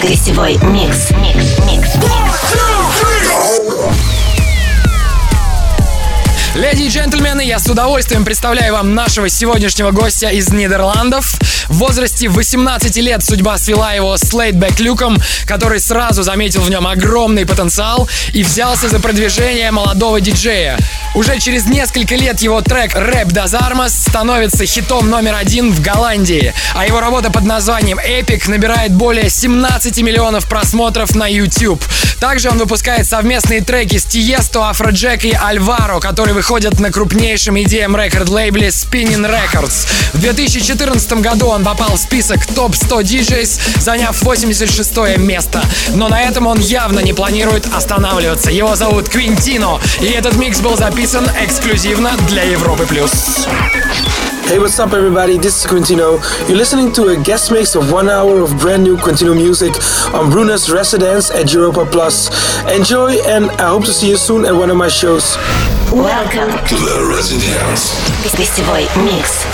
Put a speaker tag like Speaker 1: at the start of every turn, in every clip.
Speaker 1: Гостевой микс. Микс, микс, микс.
Speaker 2: Леди и джентльмены, я с удовольствием представляю вам нашего сегодняшнего гостя из Нидерландов. В возрасте 18 лет судьба свела его с Laidback Люком, который сразу заметил в нем огромный потенциал и взялся за продвижение молодого диджея. Уже через несколько лет его трек «Rap das Armas» становится хитом номер один в Голландии, а его работа под названием «Epic» набирает более 17 миллионов просмотров на YouTube. Также он выпускает совместные треки с Тиесто, Афроджек и Альваро, которые выходят на крупнейшем EDM рекорд-лейбле Spinning Records. В 2014 году он попал в список топ-100 DJs, заняв 86 место. Но на этом он явно не планирует останавливаться. Его зовут Квинтино, и этот микс был записан эксклюзивно для Европы+. плюс.
Speaker 3: Hey, what's up, everybody? This is Quintino. You're listening to a guest mix of one hour of brand new Quintino music on Bruno's Residence at Europa Plus. Enjoy, and I hope to see you soon at one of my shows.
Speaker 1: Welcome
Speaker 4: To the Residence.
Speaker 1: Гостевой микс.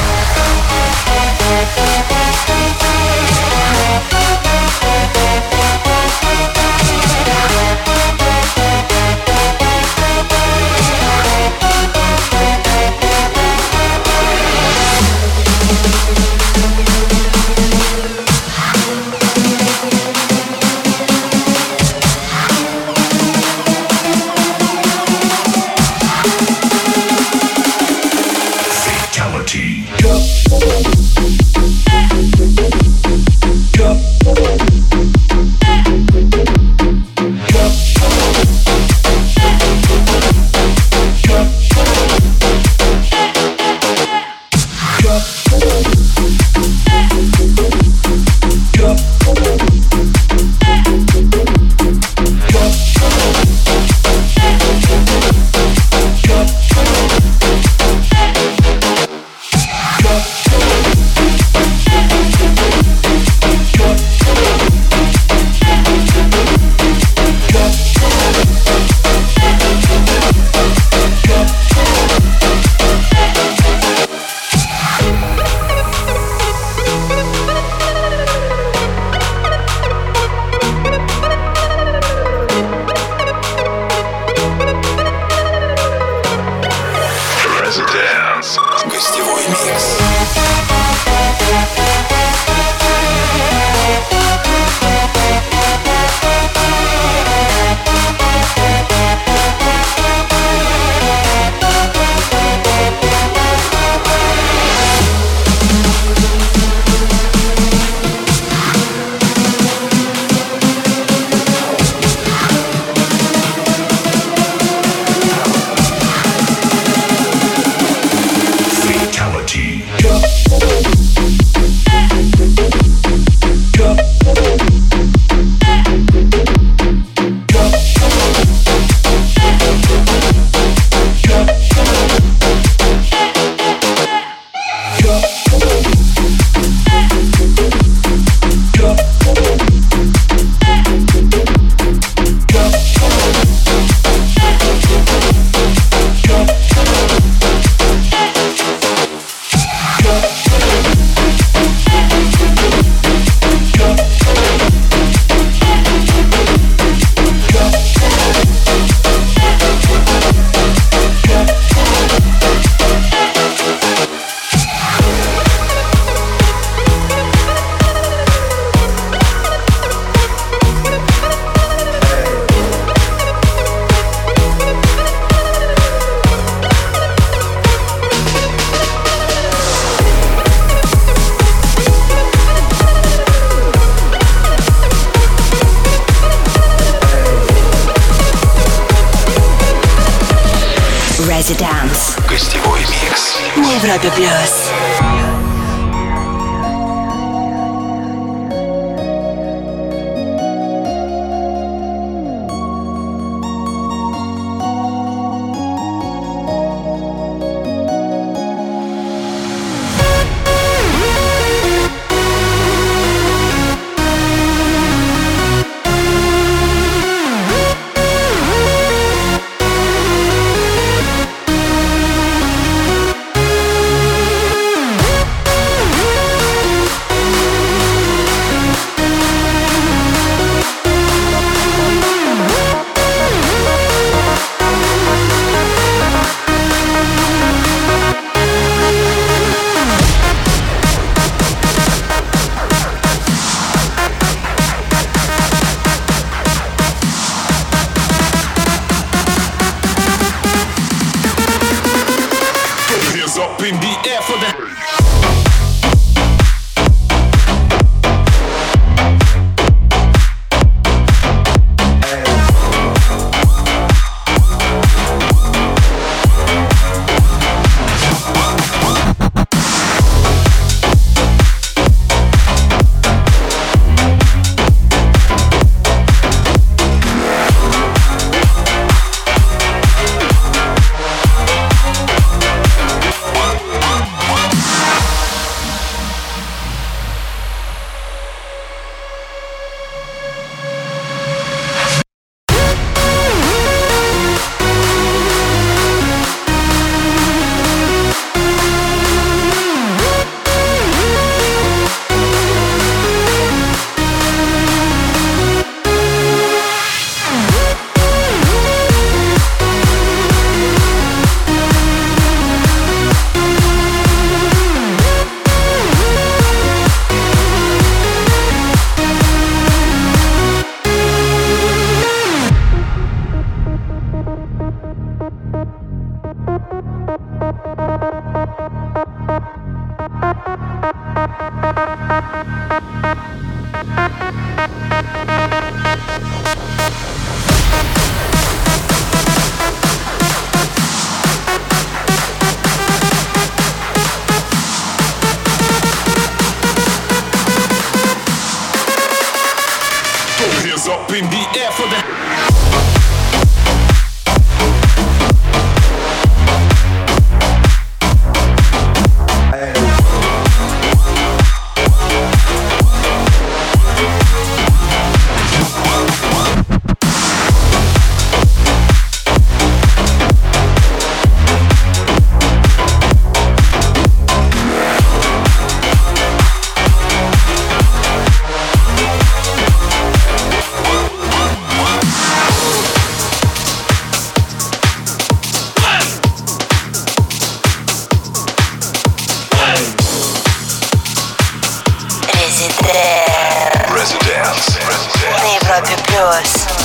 Speaker 2: Европы Плюс.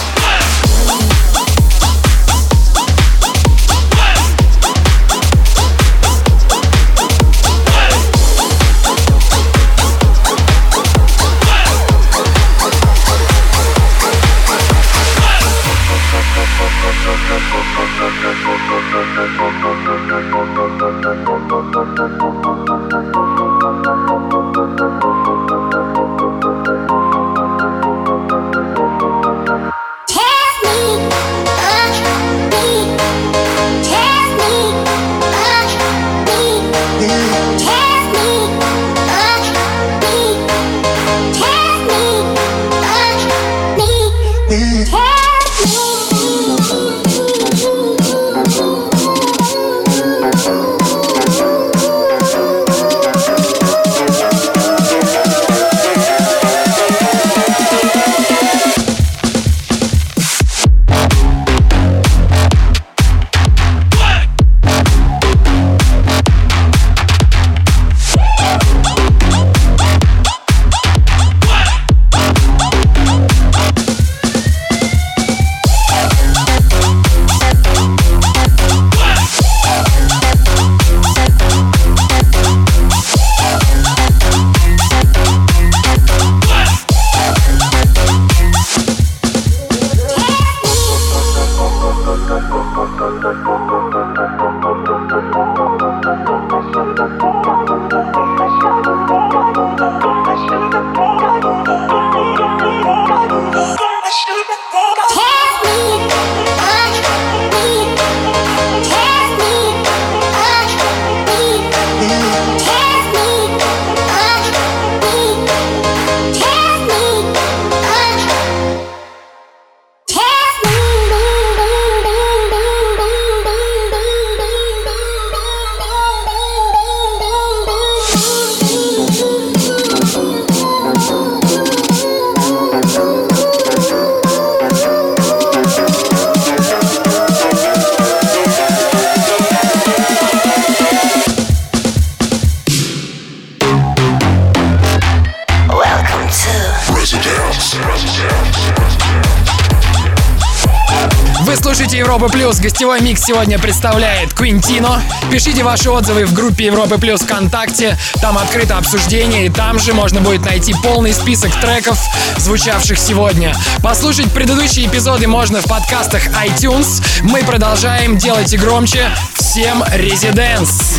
Speaker 2: Гостевой микс сегодня представляет Квинтино. Пишите ваши отзывы в группе Европы Плюс ВКонтакте. Там открыто обсуждение, и там же можно будет найти полный список треков, звучавших сегодня. Послушать предыдущие эпизоды можно в подкастах iTunes. Мы продолжаем делать и громче. Всем резиденс!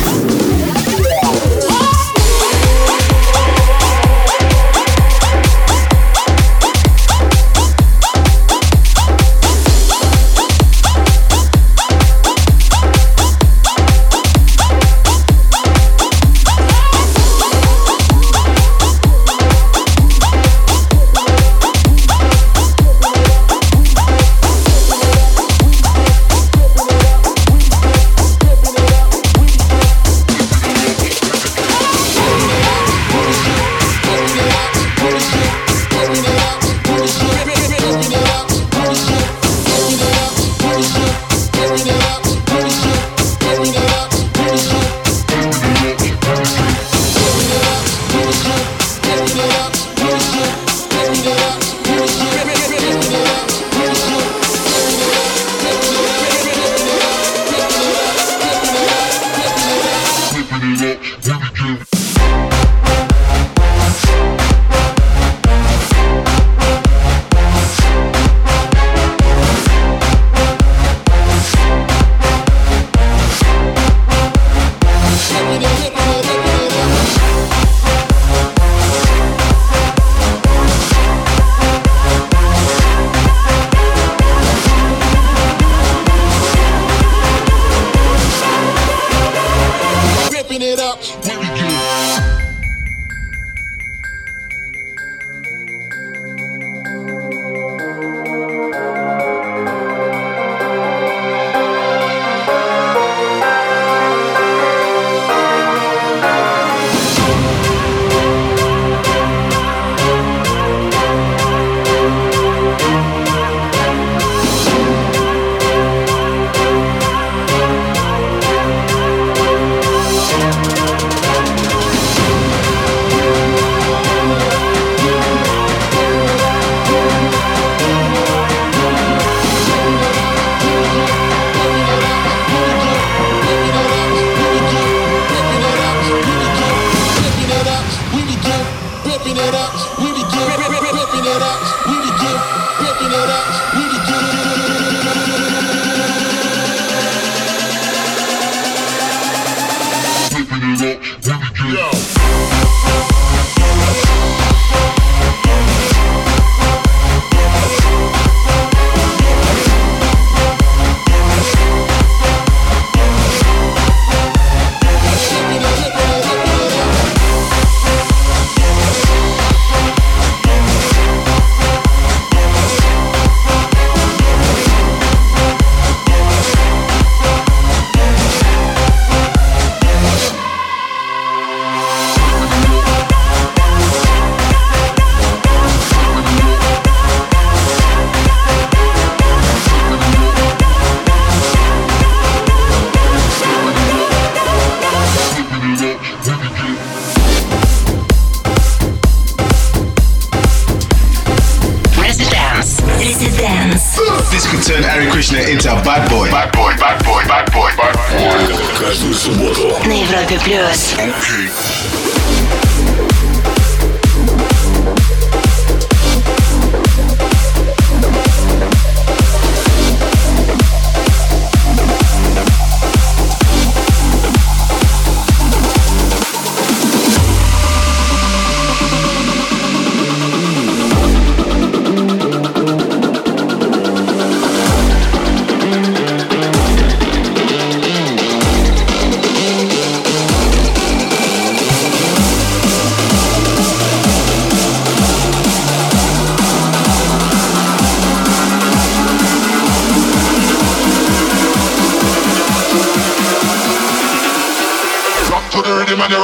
Speaker 5: Сегодня это Bad Boy. Bad Boy, Bad Boy, Bad Boy, Bad Boy. Каждую субботу. На Европе Плюс.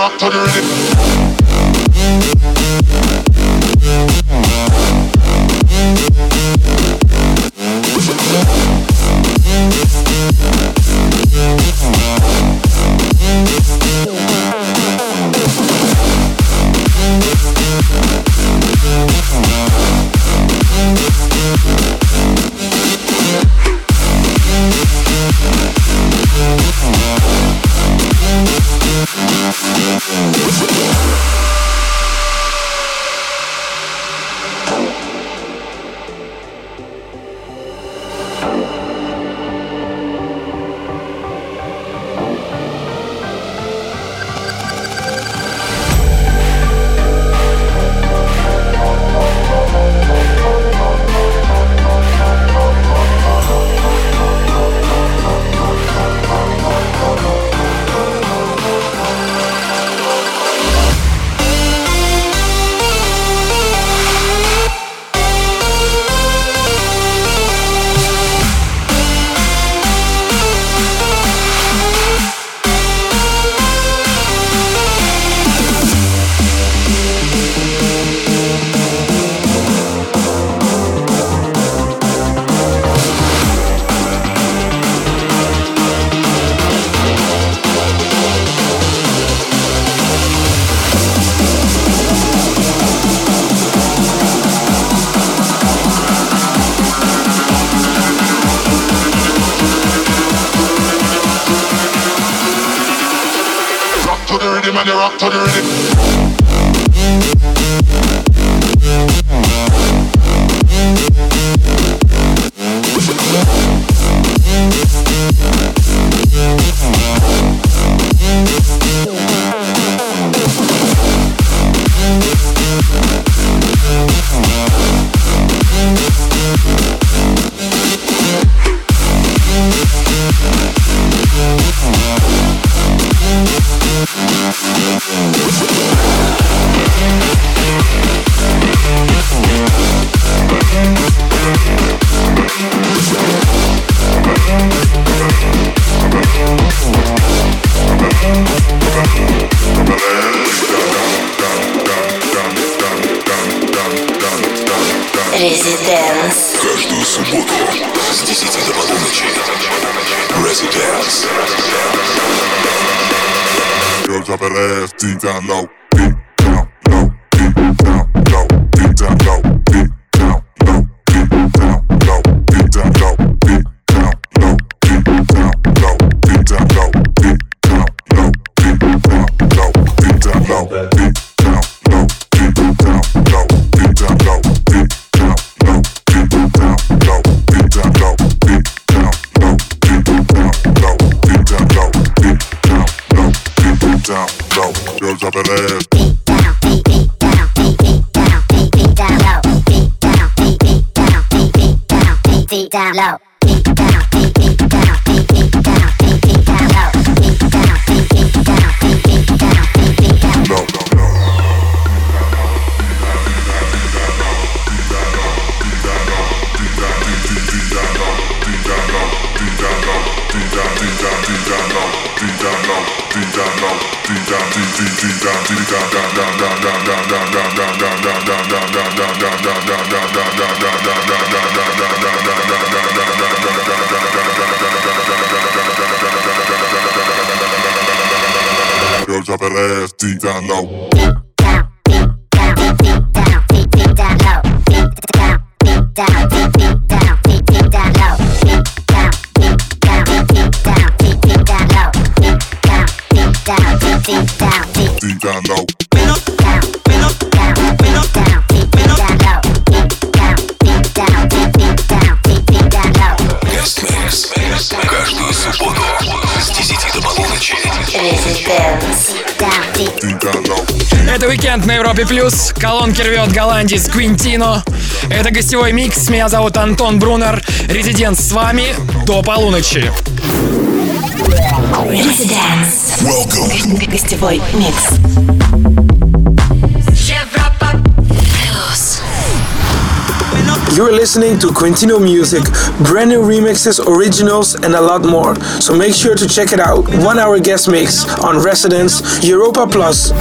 Speaker 5: rock to the rhythm. Yo ya perré, tirando. Down low.
Speaker 4: Каждую субботу с 10 до полуночи.
Speaker 2: Это уикенд на Европе Плюс. Колонки рвет голландец Квинтино. Это гостевой микс. Меня зовут Антон Брунер. Резидент с вами до полуночи.
Speaker 1: Residence.
Speaker 4: Welcome.
Speaker 1: Гостевой микс. Плюс.
Speaker 3: You're listening to Quintino Music, brand new remixes, originals, and a lot more. So make sure to check it out. One hour guest mix on Residence Europa Plus.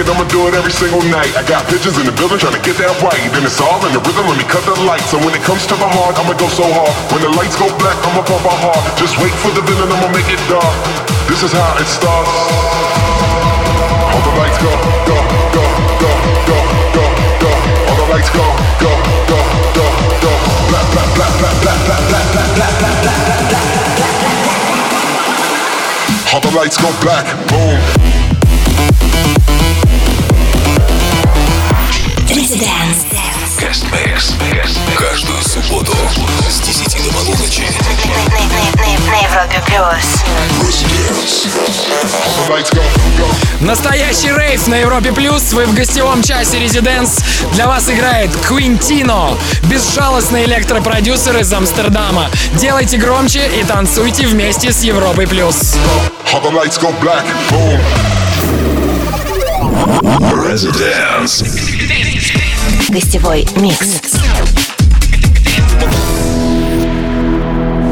Speaker 6: It,
Speaker 7: I'ma do it every single night. I got bitches in the building trying to get that right. Then it's all in the rhythm, let me cut the lights. And when it comes to the heart, I'ma go so hard. When the lights go black, I'ma pump my heart. Just wait for the villain, I'ma make it dark. This is how it starts. All the lights go, go, go, go, go, go, go. All the lights go, go, go, go, go. Black, black, black, black, black, black, black, black, black, black, black, black. All the lights go black, boom.
Speaker 1: Residence.
Speaker 4: Каждую субботу с 10 до полуночи.
Speaker 1: На, Европе плюс.
Speaker 2: Настоящий рейв на Европе Плюс. Вы в гостевом часе Резиденс. Для вас играет Квинтино. Безжалостный электропродюсер из Амстердама. Делайте громче и танцуйте вместе с Европой Плюс.
Speaker 7: All the lights go black, boom.
Speaker 4: Residence.
Speaker 1: Гостевой микс.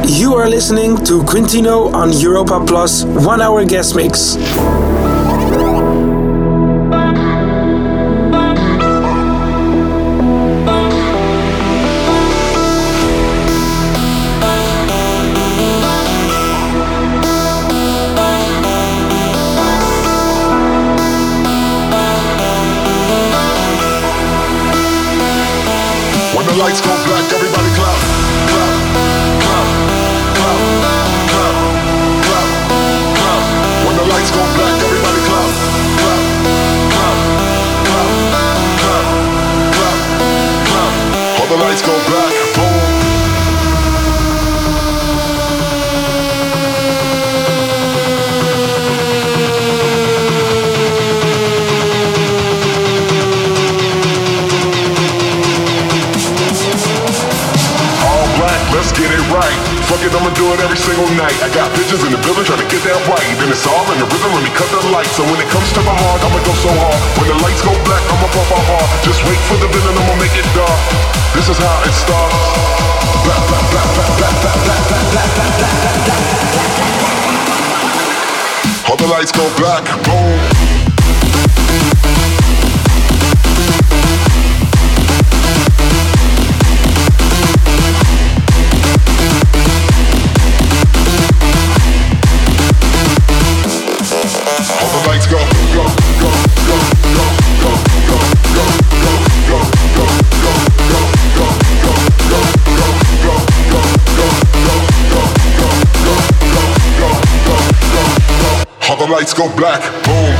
Speaker 3: You are listening to Quintino on Europa Plus One Hour Guest Mix.
Speaker 7: Lights go black, boom.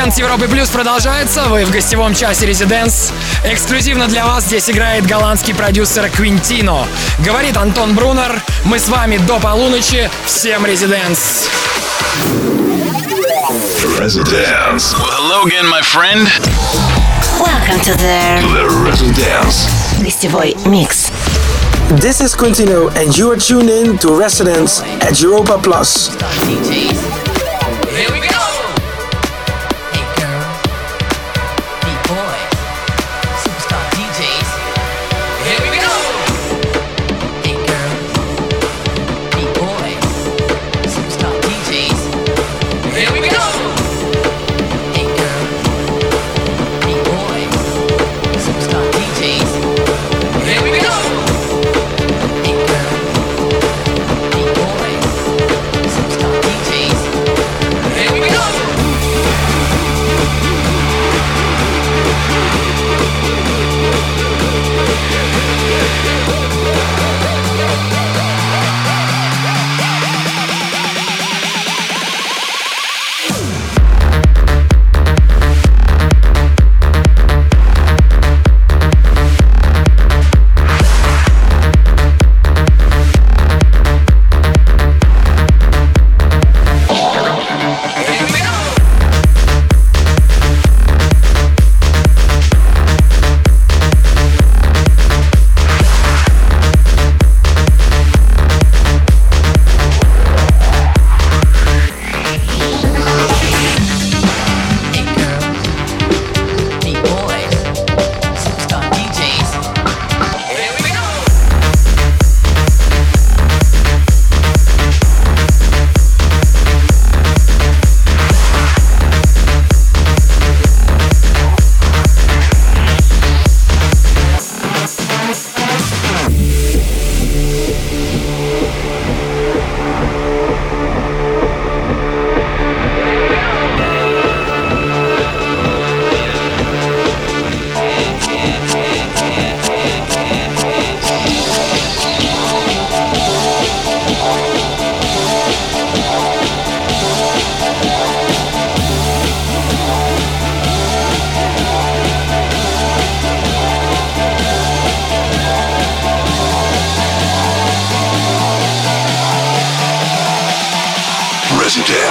Speaker 2: Уикенд с Европы Плюс продолжается. Вы в гостевом часе ResiDANCE. Эксклюзивно для вас здесь играет голландский продюсер Квинтино. Говорит Антон Брунер. Мы с вами до полуночи. Всем ResiDANCE.
Speaker 4: ResiDANCE.
Speaker 6: Well, hello again, my friend.
Speaker 1: Welcome to the
Speaker 4: The ResiDANCE.
Speaker 1: гостевой микс.
Speaker 3: This is Quintino, and you are tuned in to ResiDANCE at Europa Plus.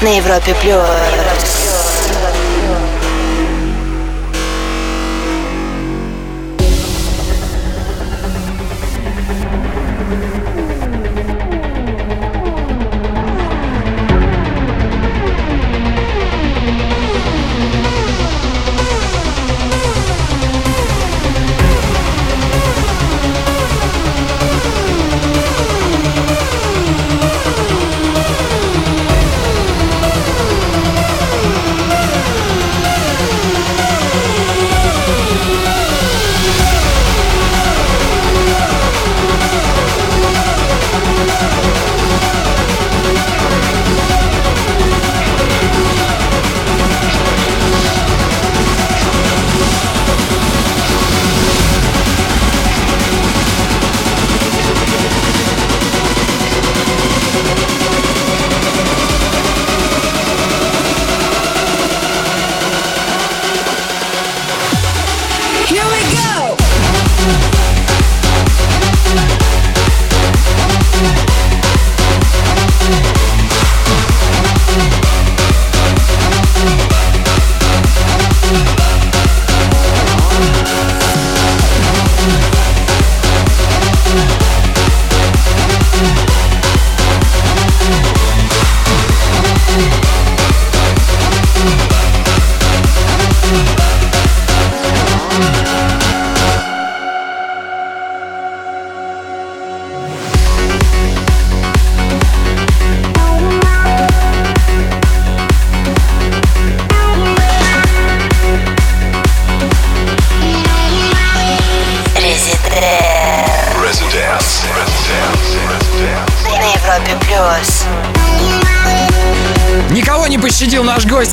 Speaker 1: На Европе плюс.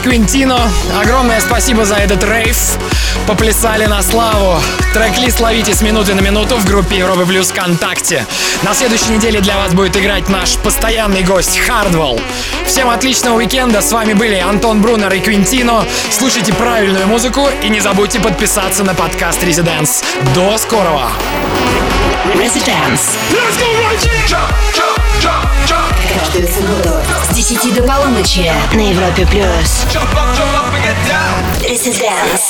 Speaker 2: Квинтино. Огромное спасибо за этот рейв. Поплясали на славу. Трек-лист ловите с минуты на минуту в группе Европы Плюс ВКонтакте. На следующей неделе для вас будет играть наш постоянный гость Хардвелл. Всем отличного уикенда. С вами были Антон Брунер и Квинтино. Слушайте правильную музыку и не забудьте подписаться на подкаст Residence. До скорого!
Speaker 1: Residence. Каждую субботу с 10 до полуночи на Европе плюс. Residence.